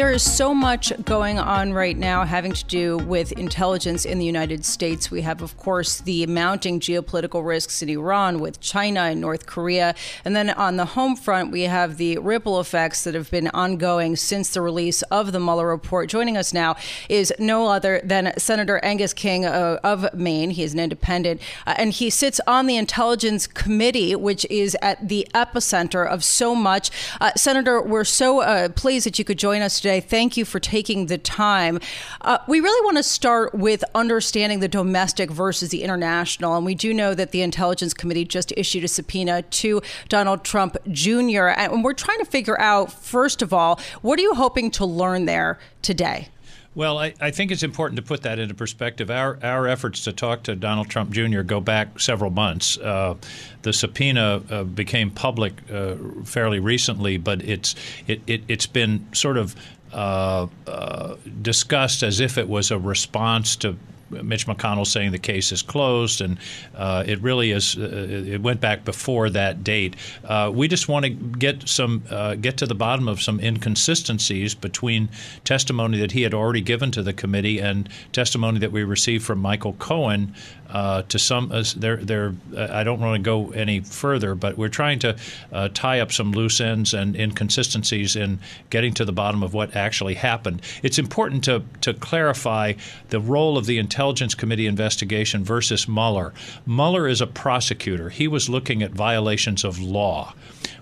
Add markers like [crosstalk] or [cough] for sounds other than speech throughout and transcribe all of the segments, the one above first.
There is so much going on right now having to do with intelligence in the United States. We have, of course, the mounting geopolitical risks in Iran with China and North Korea. And then on the home front, we have the ripple effects that have been ongoing since the release of the Mueller report. Joining us now is no other than Senator Angus King uh, of Maine. He is an independent, uh, and he sits on the Intelligence Committee, which is at the epicenter of so much. Uh, Senator, we're so uh, pleased that you could join us today. Thank you for taking the time. Uh, we really want to start with understanding the domestic versus the international. And we do know that the Intelligence Committee just issued a subpoena to Donald Trump Jr. And we're trying to figure out, first of all, what are you hoping to learn there today? Well, I, I, think it's important to put that into perspective. Our our efforts to talk to Donald Trump Jr. go back several months. Uh, the subpoena uh, became public uh, fairly recently, but it's it, it, has been sort of uh, uh, discussed as if it was a response to Mitch McConnell saying the case is closed, and uh, it really is. Uh, it went back before that date. Uh, we just want to get some uh, get to the bottom of some inconsistencies between testimony that he had already given to the committee and testimony that we received from Michael Cohen uh, to some, uh, they're, they're, uh, I don't want to go any further, but we're trying to uh, tie up some loose ends and inconsistencies in getting to the bottom of what actually happened. It's important to, to clarify the role of the Intelligence Committee investigation versus Mueller. Mueller is a prosecutor, he was looking at violations of law.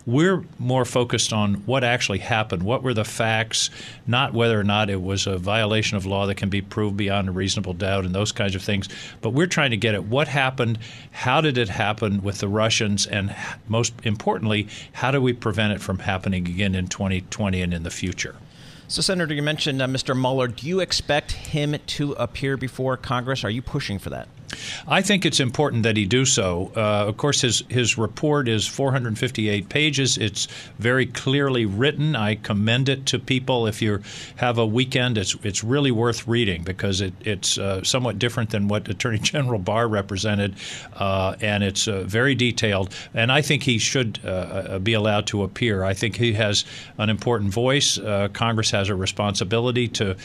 We're more focused on what actually happened. What were the facts, not whether or not it was a violation of law that can be proved beyond a reasonable doubt and those kinds of things. But we're trying to get at what happened, how did it happen with the Russians, and most importantly, how do we prevent it from happening again in 2020 and in the future? So, Senator, you mentioned uh, Mr. Mueller. Do you expect him to appear before Congress? Are you pushing for that? I think it's important that he do so. Uh, of course, his his report is 458 pages. It's very clearly written. I commend it to people. If you have a weekend, it's it's really worth reading because it, it's uh, somewhat different than what [laughs] Attorney General Barr represented, uh, and it's uh, very detailed. And I think he should uh, uh, be allowed to appear. I think he has an important voice. Congress has a responsibility to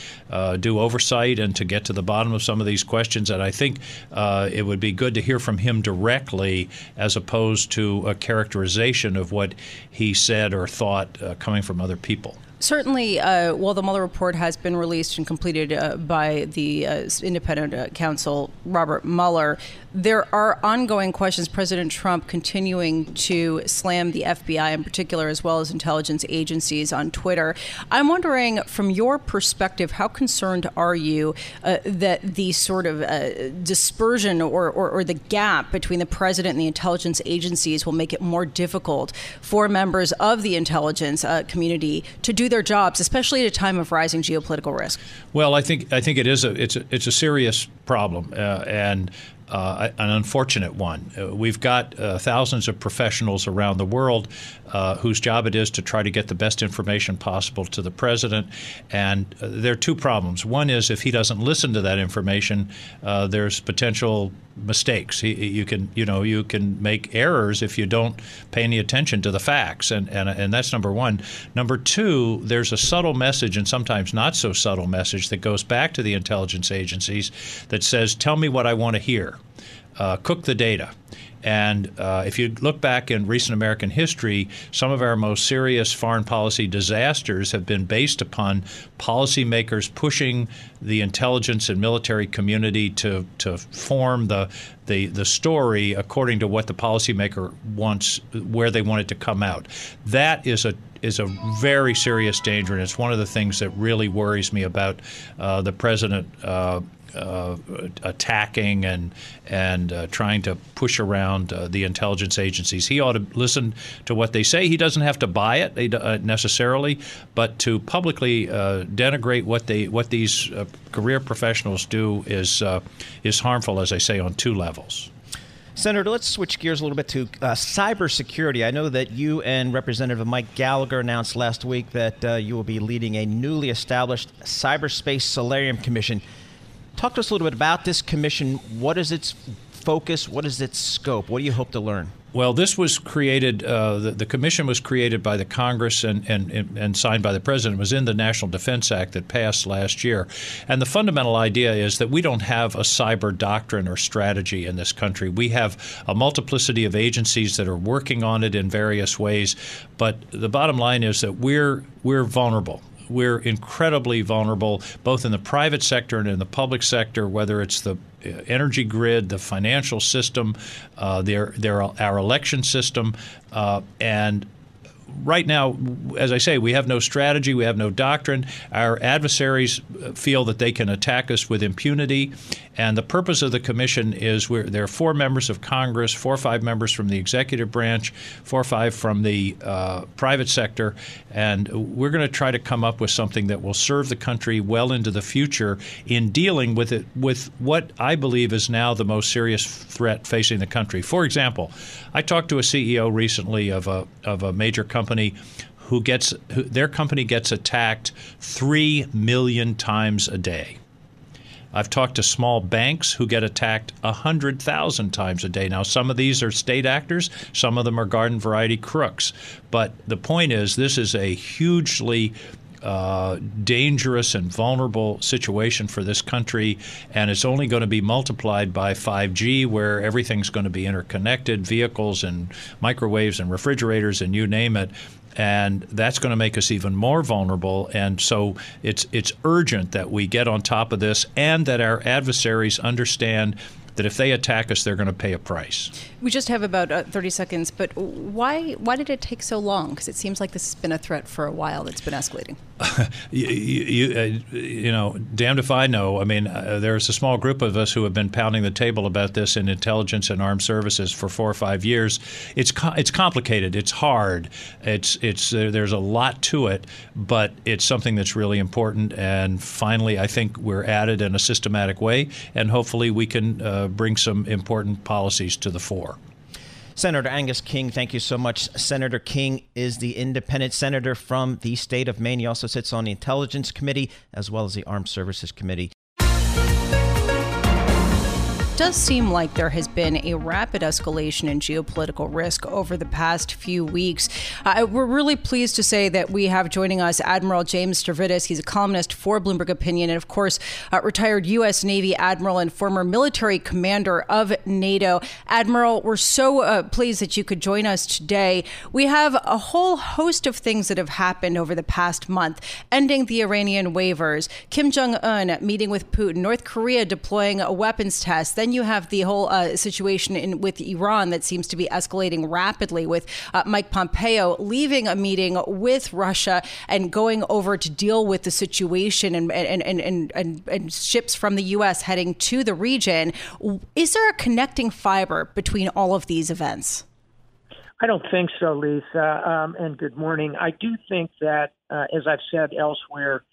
do oversight and to get to the bottom of some of these questions. And I think uh, it would be good to hear from him directly as opposed to a characterization of what he said or thought uh, coming from other people. Certainly, uh, while the Mueller report has been released and completed uh, by the uh, independent uh, counsel Robert Mueller, there are ongoing questions. President Trump continuing to slam the FBI in particular, as well as intelligence agencies on Twitter. I'm wondering, from your perspective, how concerned are you uh, that the sort of uh, dispersion or, or, or, the gap between the president and the intelligence agencies will make it more difficult for members of the intelligence uh, community to do their jobs, especially at a time of rising geopolitical risk? Well, I think I think it is a it's a, it's a serious problem, uh, and uh, an unfortunate one. Uh, we've got uh, thousands of professionals around the world uh, whose job it is to try to get the best information possible to the president. And uh, there are two problems. One is if he doesn't listen to that information, uh, there's potential mistakes. He, you can, you know, you can make errors if you don't pay any attention to the facts, and, and and that's number one. Number two, there's a subtle message and sometimes not so subtle message that goes back to the intelligence agencies that says, "Tell me what I want to hear." Uh, cook the data. And uh, if you look back in recent American history, some of our most serious foreign policy disasters have been based upon policymakers pushing the intelligence and military community to, to form the, the, the story according to what the policymaker wants, where they want it to come out. That is a is a very serious danger, and it's one of the things that really worries me about uh, the president uh, uh, attacking and and uh, trying to push around uh, the intelligence agencies. He ought to listen to what they say. He doesn't have to buy it uh, necessarily, but to publicly uh, denigrate what they what these uh, career professionals do is is harmful, as I say, on two levels. Senator, let's switch gears a little bit to uh, cybersecurity. I know that you and Representative Mike Gallagher announced last week that uh, you will be leading a newly established Cyberspace Solarium Commission. Talk to us a little bit about this commission. What is its focus? What is its scope? What do you hope to learn? Well, this was created. Uh, the, the, commission was created by the Congress and, and, and signed by the president. It was in the National Defense Act that passed last year. And the fundamental idea is that we don't have a cyber doctrine or strategy in this country. We have a multiplicity of agencies that are working on it in various ways. But the bottom line is that we're we're vulnerable we're incredibly vulnerable, both in the private sector and in the public sector, whether it's the uh, energy grid, the financial system, uh, their, their, our election system, uh, and right now, as I say, we have no strategy, we have no doctrine. Our adversaries feel that they can attack us with impunity. And the purpose of the commission is there are four members of Congress, four or five members from the executive branch, four or five from the uh, private sector. And we're going to try to come up with something that will serve the country well into the future in dealing with it with what I believe is now the most serious threat facing the country. For example, I talked to a CEO recently of a, of a major company who gets who, their company gets attacked 3 million times a day. I've talked to small banks who get attacked 100,000 times a day. Now, some of these are state actors, some of them are garden variety crooks. But the point is, this is a hugely uh, dangerous and vulnerable situation for this country, and it's only going to be multiplied by 5G, where everything's going to be interconnected vehicles and microwaves and refrigerators and you name it and that's going to make us even more vulnerable. And so it's it's urgent that we get on top of this, and that our adversaries understand that if they attack us, they're going to pay a price. We just have about uh, 30 seconds, but why why did it take so long? Because it seems like this has been a threat for a while that's been escalating. [laughs] you, you, uh, you, know, damned if I know. I mean, uh, there's a small group of us who have been pounding the table about this in intelligence and armed services for four or five years. It's co- it's complicated. It's hard. It's it's uh, there's a lot to it, but it's something that's really important. And finally, I think we're at it in a systematic way, and hopefully we can uh, bring some important policies to the fore. Senator Angus King, thank you so much. Senator King is the independent senator from the state of Maine. He also sits on the Intelligence Committee as well as the Armed Services Committee does seem like there has been a rapid escalation in geopolitical risk over the past few weeks. Uh, we're really pleased to say that we have joining us Admiral James Stavridis. He's a columnist for Bloomberg Opinion, and of course, uh, retired U.S. Navy Admiral and former military commander of NATO. Admiral, we're so uh, pleased that you could join us today. We have a whole host of things that have happened over the past month ending the Iranian waivers, Kim Jong un meeting with Putin, North Korea deploying a weapons test then you have the whole uh, situation in, with Iran that seems to be escalating rapidly, with uh, Mike Pompeo leaving a meeting with Russia and going over to deal with the situation and, and, and, and, and, and ships from the U.S. heading to the region. Is there a connecting fiber between all of these events? I don't think so, Lisa. Um, and good morning. I do think that, uh, as I've said elsewhere,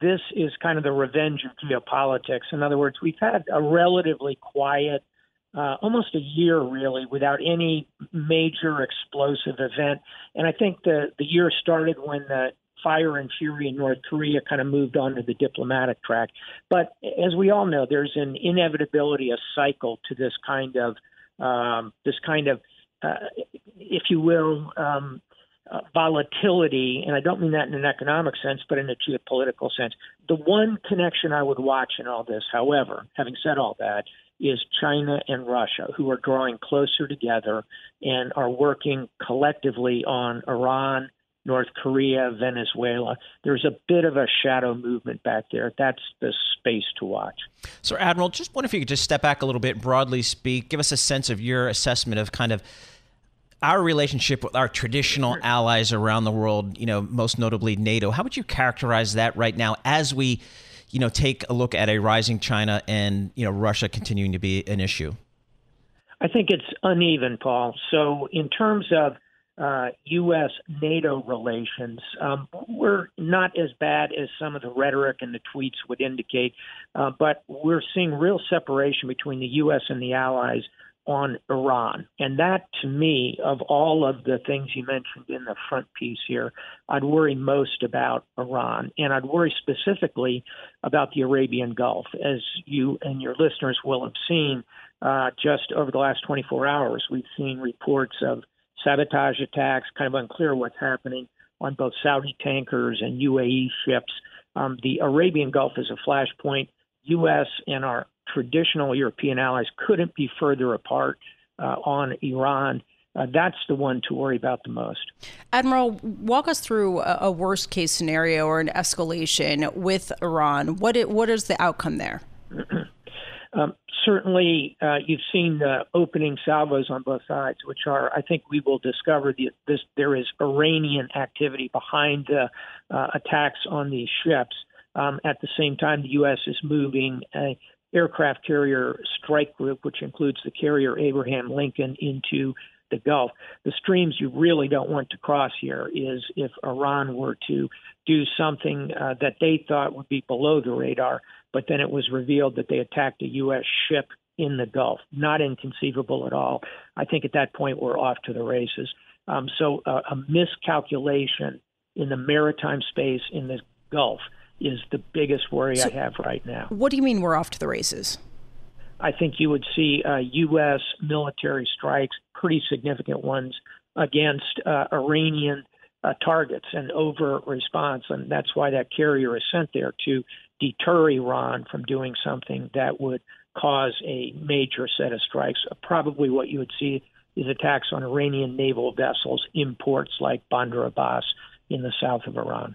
this is kind of the revenge of geopolitics. In other words, we've had a relatively quiet, uh, almost a year really, without any major explosive event. And I think the the year started when the fire and fury in North Korea kind of moved on to the diplomatic track. But as we all know, there's an inevitability, a cycle to this kind of um, this kind of, uh, if you will, um, uh, volatility, and I don't mean that in an economic sense, but in a geopolitical sense. The one connection I would watch in all this, however, having said all that, is China and Russia, who are drawing closer together and are working collectively on Iran, North Korea, Venezuela. There's a bit of a shadow movement back there. That's the space to watch. So, Admiral, just wonder if you could just step back a little bit, broadly speak, give us a sense of your assessment of kind of our relationship with our traditional allies around the world, you know, most notably NATO. How would you characterize that right now as we, you know, take a look at a rising China and, you know, Russia continuing to be an issue? I think it's uneven, Paul. So, in terms of uh, U.S. NATO relations, um, we're not as bad as some of the rhetoric and the tweets would indicate, uh, but we're seeing real separation between the U.S. and the allies on Iran. And that, to me, of all of the things you mentioned in the front piece here, I'd worry most about Iran. And I'd worry specifically about the Arabian Gulf. As you and your listeners will have seen, uh, just over the last 24 hours, we've seen reports of sabotage attacks, kind of unclear what's happening on both Saudi tankers and UAE ships. Um, the Arabian Gulf is a flashpoint. U.S. and our traditional European allies couldn't be further apart uh, on Iran. Uh, that's the one to worry about the most. Admiral, walk us through a, a worst case scenario or an escalation with Iran. What it, what is the outcome there? [clears throat] um, certainly, uh, you've seen the opening salvos on both sides, which are, I think, we will discover the, this, there is Iranian activity behind the uh, attacks on these ships. Um, at the same time, the U.S. is moving a aircraft carrier strike group, which includes the carrier Abraham Lincoln, into the Gulf. The streams you really don't want to cross here is if Iran were to do something uh, that they thought would be below the radar, but then it was revealed that they attacked a U.S. ship in the Gulf. Not inconceivable at all. I think at that point we're off to the races. Um, so uh, a miscalculation in the maritime space in the Gulf is the biggest worry so I have right now. What do you mean we're off to the races? I think you would see uh, U.S. military strikes, pretty significant ones, against uh, Iranian uh, targets and over response. And that's why that carrier is sent there to deter Iran from doing something that would cause a major set of strikes. Probably what you would see is attacks on Iranian naval vessels, imports like Bandar Abbas in the south of Iran.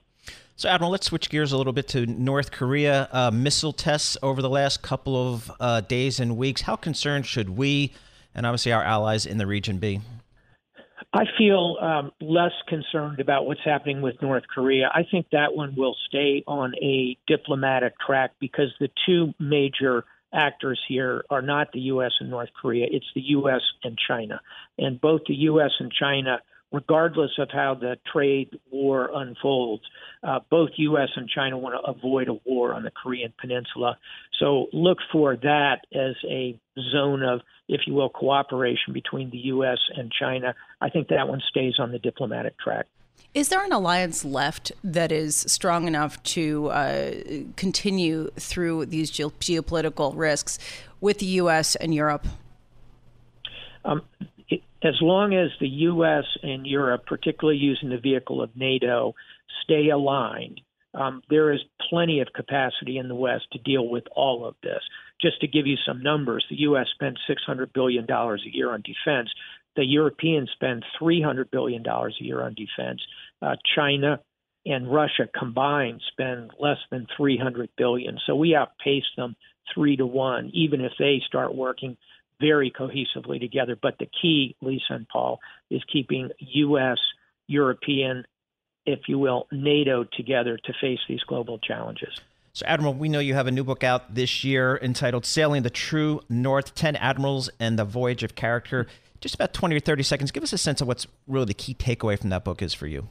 So, Admiral, let's switch gears a little bit to North Korea. Uh, missile tests over the last couple of uh, days and weeks. How concerned should we, and obviously our allies in the region, be? I feel um, less concerned about what's happening with North Korea. I think that one will stay on a diplomatic track because the two major actors here are not the U.S. and North Korea, it's the U.S. and China. And both the U.S. and China regardless of how the trade war unfolds, uh, both U.S. and China want to avoid a war on the Korean Peninsula. So look for that as a zone of, if you will, cooperation between the U.S. and China. I think that one stays on the diplomatic track. Is there an alliance left that is strong enough to uh, continue through these ge- geopolitical risks with the U.S. and Europe? Um, as long as the U.S. and Europe, particularly using the vehicle of NATO, stay aligned, um, there is plenty of capacity in the West to deal with all of this. Just to give you some numbers, the U.S. spends $600 billion a year on defense. The Europeans spend $300 billion a year on defense. Uh, China and Russia combined spend less than 300 billion. So we outpace them three to one, even if they start working very cohesively together. But the key, Lisa and Paul, is keeping U.S., European, if you will, NATO together to face these global challenges. So, Admiral, we know you have a new book out this year entitled Sailing the True North 10 Admirals and the Voyage of Character. Just about 20 or 30 seconds. Give us a sense of what's really the key takeaway from that book is for you.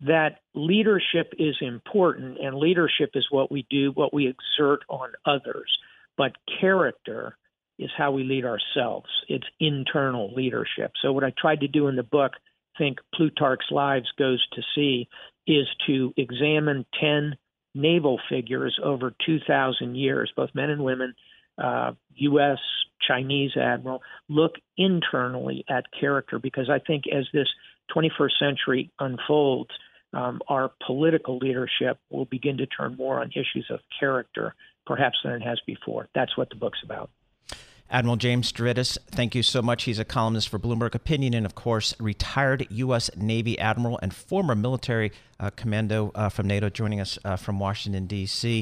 That leadership is important, and leadership is what we do, what we exert on others. But character is how we lead ourselves. It's internal leadership. So, what I tried to do in the book, Think Plutarch's Lives Goes to Sea, is to examine 10 naval figures over 2,000 years, both men and women, uh, U.S., Chinese admiral, look internally at character because I think as this 21st century unfolds, um, our political leadership will begin to turn more on issues of character, perhaps than it has before. That's what the book's about. Admiral James Stavridis, thank you so much. He's a columnist for Bloomberg Opinion and, of course, retired U.S. Navy admiral and former military uh, commando uh, from NATO, joining us uh, from Washington, D.C.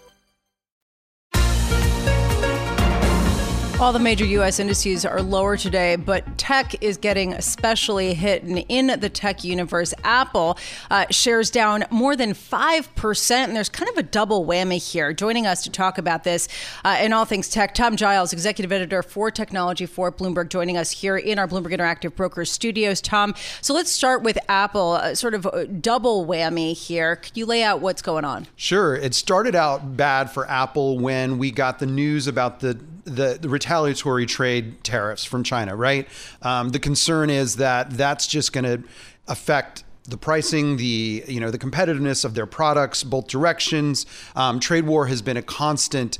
All the major U.S. indices are lower today, but tech is getting especially hit. And in the tech universe, Apple uh, shares down more than 5%. And there's kind of a double whammy here. Joining us to talk about this uh, and all things tech, Tom Giles, executive editor for technology for Bloomberg, joining us here in our Bloomberg Interactive Brokers studios. Tom, so let's start with Apple, uh, sort of double whammy here. Could you lay out what's going on? Sure. It started out bad for Apple when we got the news about the the, the, retaliatory trade tariffs from China, right? Um, the concern is that that's just going to affect the pricing, the you know the competitiveness of their products, both directions. Um, trade war has been a constant,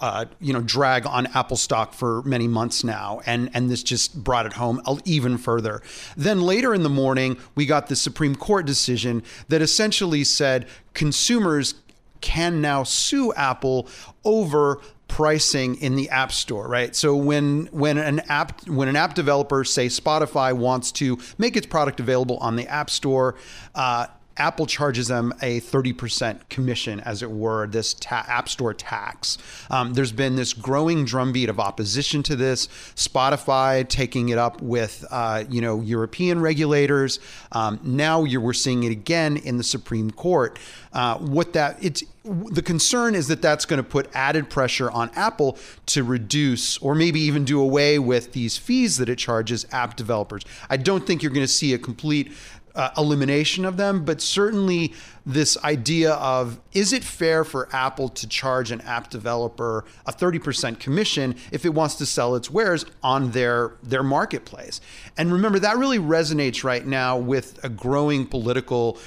uh, you know, drag on Apple stock for many months now, and and this just brought it home even further. Then later in the morning, we got the Supreme Court decision that essentially said consumers can now sue Apple over pricing in the app store right? So when when an app when an app developer say spotify wants to make its product available on the app store uh, Apple charges them a 30% commission, as it were, this ta- App Store tax. Um, there's been this growing drumbeat of opposition to this. Spotify taking it up with, uh, you know, European regulators. Um, now we're seeing it again in the Supreme Court. Uh, what that it's the concern is that that's going to put added pressure on Apple to reduce or maybe even do away with these fees that it charges app developers. I don't think you're going to see a complete uh, elimination of them, but certainly this idea of is it fair for Apple to charge an app developer a 30% commission if it wants to sell its wares on their their marketplace? And remember that really resonates right now with a growing political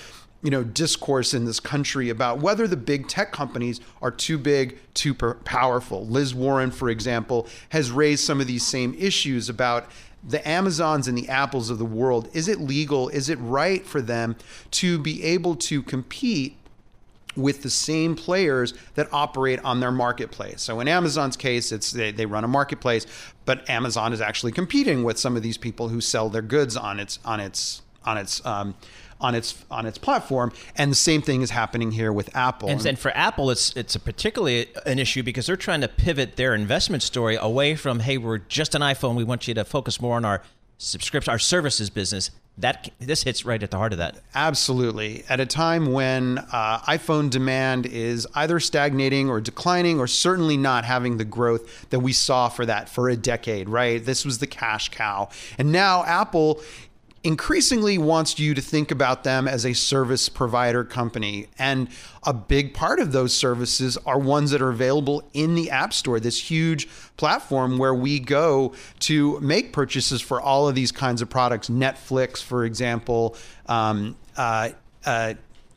you know discourse in this country about whether the big tech companies are too big, too powerful. Liz Warren, for example, has raised some of these same issues about the Amazons and the Apples of the world, is it legal? Is it right for them to be able to compete with the same players that operate on their marketplace. So in Amazon's case, it's they, they, run a marketplace, but Amazon is actually competing with some of these people who sell their goods on its on its on its um, on its on its platform. And the same thing is happening here with Apple. And, and for Apple, it's it's particularly an issue because they're trying to pivot their investment story away from hey, we're just an iPhone. We want you to focus more on our subscription, our services business. That this hits right at the heart of that. Absolutely. At a time when uh, iPhone demand is either stagnating or declining, or certainly not having the growth that we saw for that for a decade. Right. This was the cash cow, and now Apple increasingly wants you to think about them as a service provider company. And a big part of those services are ones that are available in the App Store, this huge platform where we go to make purchases for all of these kinds of products. Netflix, for example, um, uh, uh,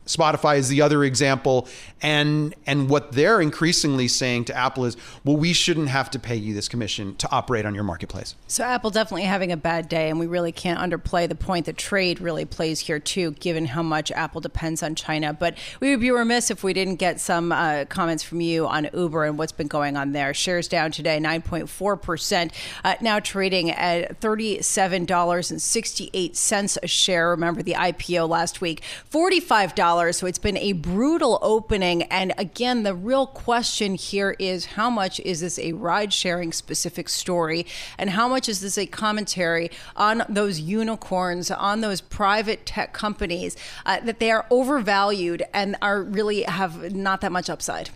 Spotify is the other example, and and what they're increasingly saying to Apple is, well, we shouldn't have to pay you this commission to operate on your marketplace. So Apple definitely having a bad day, and we really can't underplay the point that trade really plays here too, given how much Apple depends on China. But we would be remiss if we didn't get some uh, comments from you on Uber and what's been going on there. Shares down today, nine point four percent, uh, now trading at thirty-seven dollars and sixty-eight cents a share. Remember the IPO last week, forty-five dollars so it's been a brutal opening. And again, the real question here is how much is this a ride sharing specific story? And how much is this a commentary on those unicorns, on those private tech companies uh, that they are overvalued and are really have not that much upside?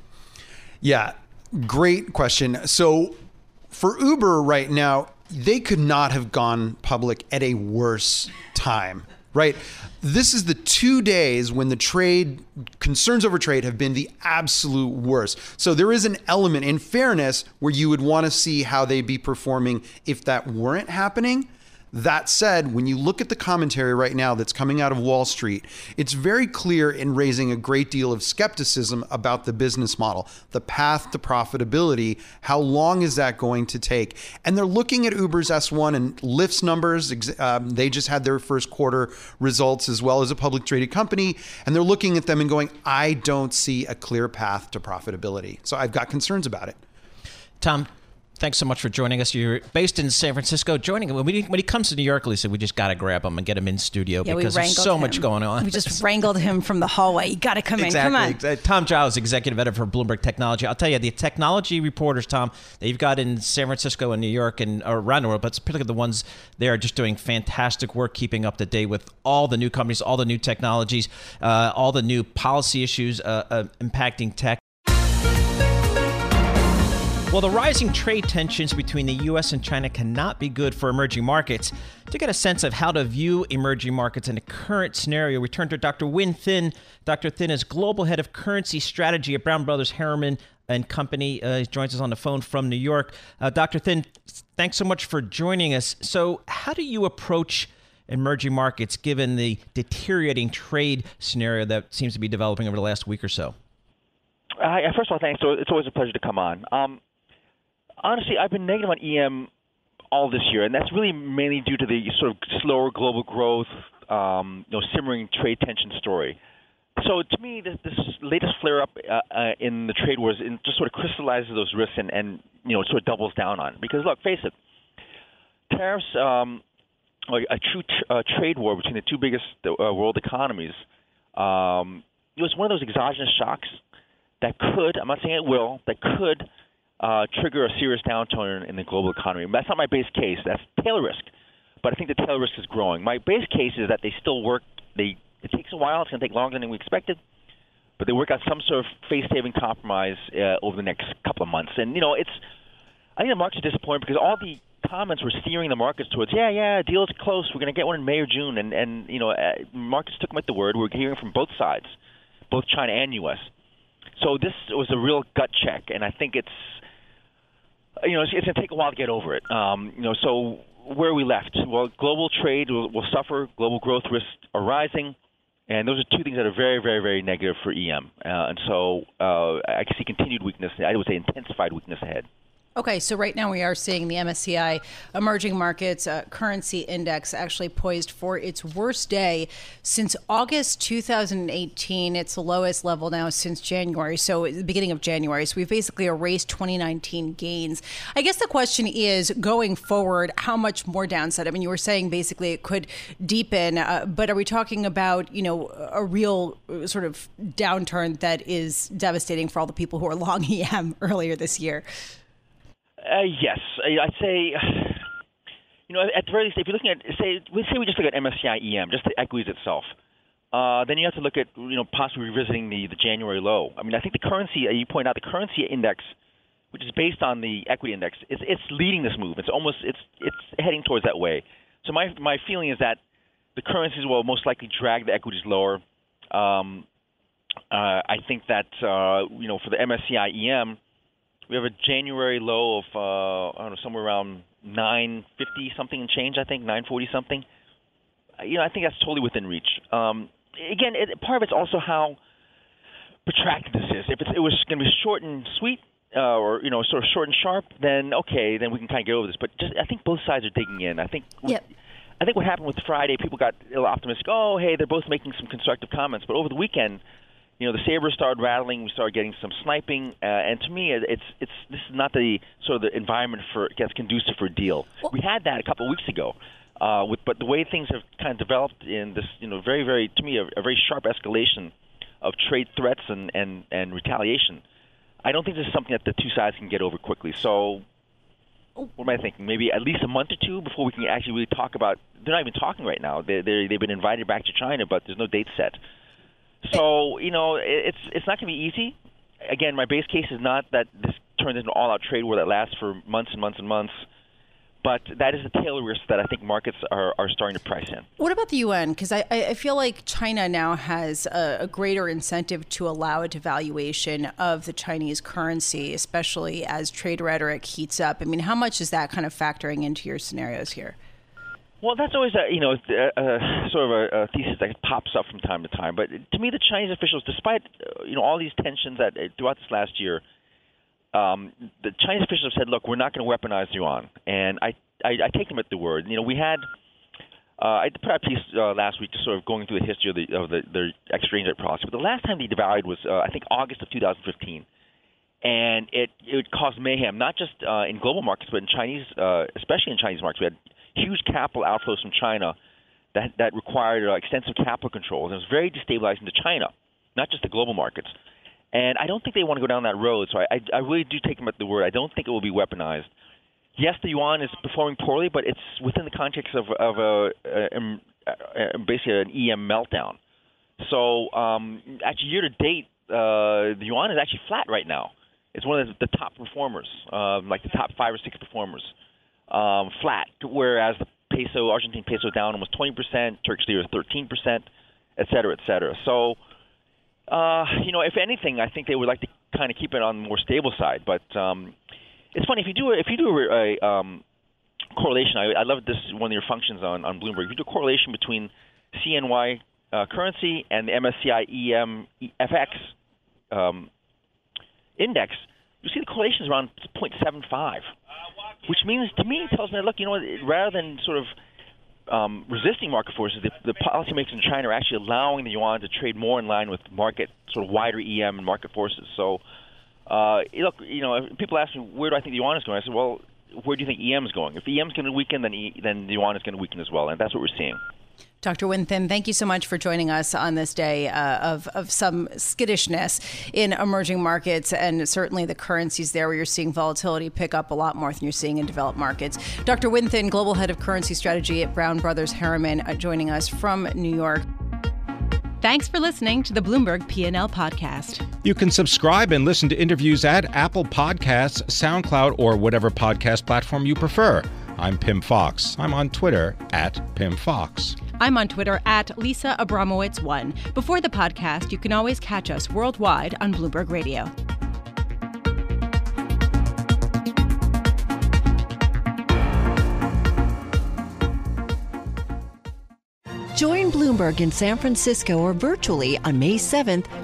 Yeah, great question. So for Uber right now, they could not have gone public at a worse time, right? This is the two days when the trade concerns over trade have been the absolute worst. So there is an element in fairness where you would want to see how they'd be performing if that weren't happening. That said, when you look at the commentary right now that's coming out of Wall Street, it's very clear in raising a great deal of skepticism about the business model, the path to profitability. How long is that going to take? And they're looking at Uber's S1 and Lyft's numbers. Um, they just had their first quarter results as well as a public traded company. And they're looking at them and going, I don't see a clear path to profitability. So I've got concerns about it. Tom, thanks so much for joining us. You're based in San Francisco. Joining him when he, when he comes to New York, Lisa, we just got to grab him and get him in studio yeah, because there's so him. much going on. We just wrangled him from the hallway. You got to come exactly. in. Come on. Tom Giles, executive editor for Bloomberg Technology. I'll tell you, the technology reporters, Tom, that you've got in San Francisco and New York and around the world, but particularly the ones there, are just doing fantastic work, keeping up to date with all the new companies, all the new technologies, uh, all the new policy issues uh, uh, impacting tech. Well, the rising trade tensions between the U.S. and China cannot be good for emerging markets. To get a sense of how to view emerging markets in the current scenario, we turn to Dr. Win Thin. Dr. Thin is global head of currency strategy at Brown Brothers Harriman and Company. Uh, he joins us on the phone from New York. Uh, Dr. Thin, thanks so much for joining us. So, how do you approach emerging markets given the deteriorating trade scenario that seems to be developing over the last week or so? Uh, first of all, thanks. It's always a pleasure to come on. Um, honestly, I've been negative on EM all this year, and that's really mainly due to the sort of slower global growth, um, you know, simmering trade tension story. So to me, this, this latest flare-up uh, uh, in the trade wars in, just sort of crystallizes those risks and, and you know sort of doubles down on. It. Because look, face it, tariffs, um, a true uh, trade war between the two biggest uh, world economies, um, it was one of those exogenous shocks that could, I'm not saying it will, that could uh, trigger a serious downturn in the global economy. That's not my base case. That's tail risk, but I think the tail risk is growing. My base case is that they still work. They it takes a while. It's going to take longer than we expected, but they work out some sort of face-saving compromise uh, over the next couple of months. And you know, it's I think the markets disappointed because all the comments were steering the markets towards, yeah, yeah, deal's close. We're going to get one in May or June, and and you know, uh, markets took them at the word. We're hearing from both sides, both China and U.S. So this was a real gut check, and I think it's you know, it's, it's going to take a while to get over it. Um, you know, so where are we left? Well, global trade will, will suffer. Global growth risks are rising. And those are two things that are very, very, very negative for EM. Uh, and so uh, I see continued weakness. I would say intensified weakness ahead. Okay, so right now we are seeing the MSCI Emerging Markets uh, Currency Index actually poised for its worst day since August 2018. It's the lowest level now since January, so the beginning of January. So we've basically erased 2019 gains. I guess the question is going forward, how much more downside? I mean, you were saying basically it could deepen, uh, but are we talking about, you know, a real uh, sort of downturn that is devastating for all the people who are long EM [laughs] earlier this year? Uh, yes, I'd say. [sighs] You know, at the very least, if you're looking at say, we say we just look at MSCI EM, just the equities itself, uh, then you have to look at you know possibly revisiting the the January low. I mean, I think the currency uh, you point out the currency index, which is based on the equity index, it's it's leading this move. It's almost it's it's heading towards that way. So my my feeling is that the currencies will most likely drag the equities lower. Um, uh, I think that uh, you know for the MSCI EM we have a January low of uh, I don't know somewhere around 950 something and change. I think 940 something. Uh, you know, I think that's totally within reach. Um, again, it, part of it's also how protracted this is. If it was going to be short and sweet, uh, or you know, sort of short and sharp, then okay, then we can kind of get over this. But just, I think both sides are digging in. I think. Yep. I think what happened with Friday, people got a little optimistic. Oh, hey, they're both making some constructive comments. But over the weekend, you know the sabers started rattling. We started getting some sniping, uh, and to me, it's it's this is not the sort of the environment for gets conducive for a deal. We had that a couple of weeks ago, uh, with but the way things have kind of developed in this, you know, very very to me a, a very sharp escalation of trade threats and and and retaliation. I don't think this is something that the two sides can get over quickly. So what am I thinking? Maybe at least a month or two before we can actually really talk about. They're not even talking right now. They they they've been invited back to China, but there's no date set. So you know, it's it's not going to be easy. Again, my base case is not that this turns into an all-out trade war that lasts for months and months and months. but that is a tail risk that I think markets are, are starting to price in. What about the yuan? Because I, I feel like China now has a, a, greater incentive to allow a devaluation of the Chinese currency, especially as trade rhetoric heats up. I mean, how much is that kind of factoring into your scenarios here? Well, that's always a you know a, a, sort of a, a thesis that pops up from time to time. But to me, the Chinese officials, despite uh, you know all these tensions that uh, throughout this last year, um, the Chinese officials have said, "Look, we're not going to weaponize yuan," and I, I I take them at the word. You know, we had uh, I put out a piece uh, last week just sort of going through the history of the of the their exchange rate policy. But the last time they devalued was uh, I think August of 2015, and it it caused mayhem not just uh, in global markets but in Chinese, uh, especially in Chinese markets. We had huge capital outflows from China that that required uh, extensive capital controls, and it was very destabilizing to China, not just the global markets. And I don't think they want to go down that road. So I, I, I really do take them at the word. I don't think it will be weaponized. Yes, the yuan is performing poorly, but it's within the context of, of a, a, a, basically an EM meltdown. So um, actually, year to date, uh, the yuan is actually flat right now. It's one of the, the top performers, uh, like the top five or six performers, um, flat. Whereas the peso, Argentine peso, down almost 20%, Turkish lira 13%, et cetera, et cetera. So uh, you know, if anything, I think they would like to kind of keep it on the more stable side. But um, it's funny if you do if you do a, a um, correlation. I, I love this one of your functions on on Bloomberg. If you do a correlation between CNY uh, currency and the MSCI EM FX um, index, you see the correlation is around 0.75, which means to me tells me, look, you know, rather than sort of um, resisting market forces, the, the policymakers in China are actually allowing the yuan to trade more in line with market sort of wider EM and market forces. So, uh, look, you know, people ask me where do I think the yuan is going. I said, well, where do you think EM is going? If EM is going to weaken, then e, then the yuan is going to weaken as well, and that's what we're seeing. Dr. Win Thin, thank you so much for joining us on this day uh, of, of some skittishness in emerging markets and certainly the currencies there where you're seeing volatility pick up a lot more than you're seeing in developed markets. Dr. Win Thin, Global Head of Currency Strategy at Brown Brothers Harriman, uh, joining us from New York. Thanks for listening to the Bloomberg P&L podcast. You can subscribe and listen to interviews at Apple Podcasts, SoundCloud, or whatever podcast platform you prefer. I'm Pimm Fox. I'm on Twitter at Pimm Fox. I'm on Twitter at Lisa Abramowicz1. Before the podcast, you can always catch us worldwide on Bloomberg Radio. Join Bloomberg in San Francisco or virtually on May 7th